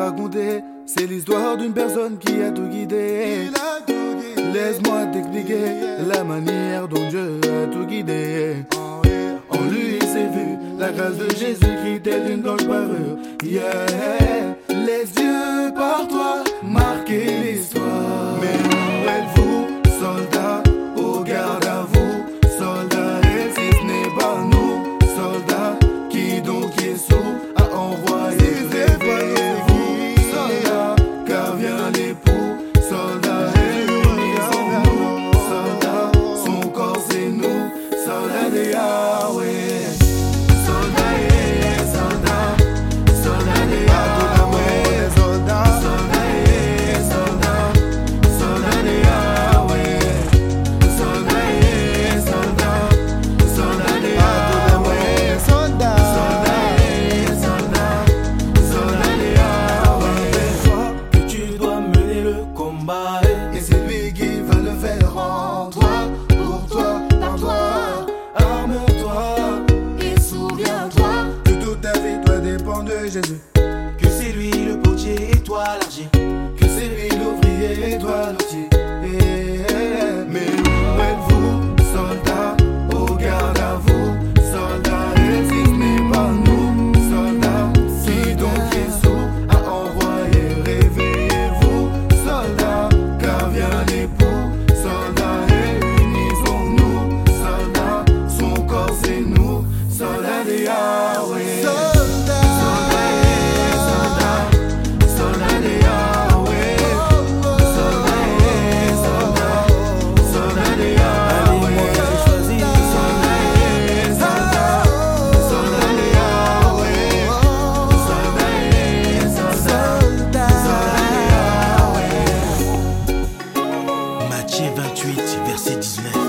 raconter. C'est l'histoire d'une personne qui a tout guidé. Laisse-moi t'expliquer la manière dont Dieu a tout guidé. En lui, c'est vu la grâce de Jésus-Christ telle une blanche parure. Yeah, laisse Dieu Et c'est lui qui va le faire en toi, pour toi, par toi. Arme-toi et souviens-toi que toute ta vie doit dépendre de Jésus. Que c'est lui le potier et toi l'argile. Que c'est lui l'ouvrier et toi l'outil. Smith.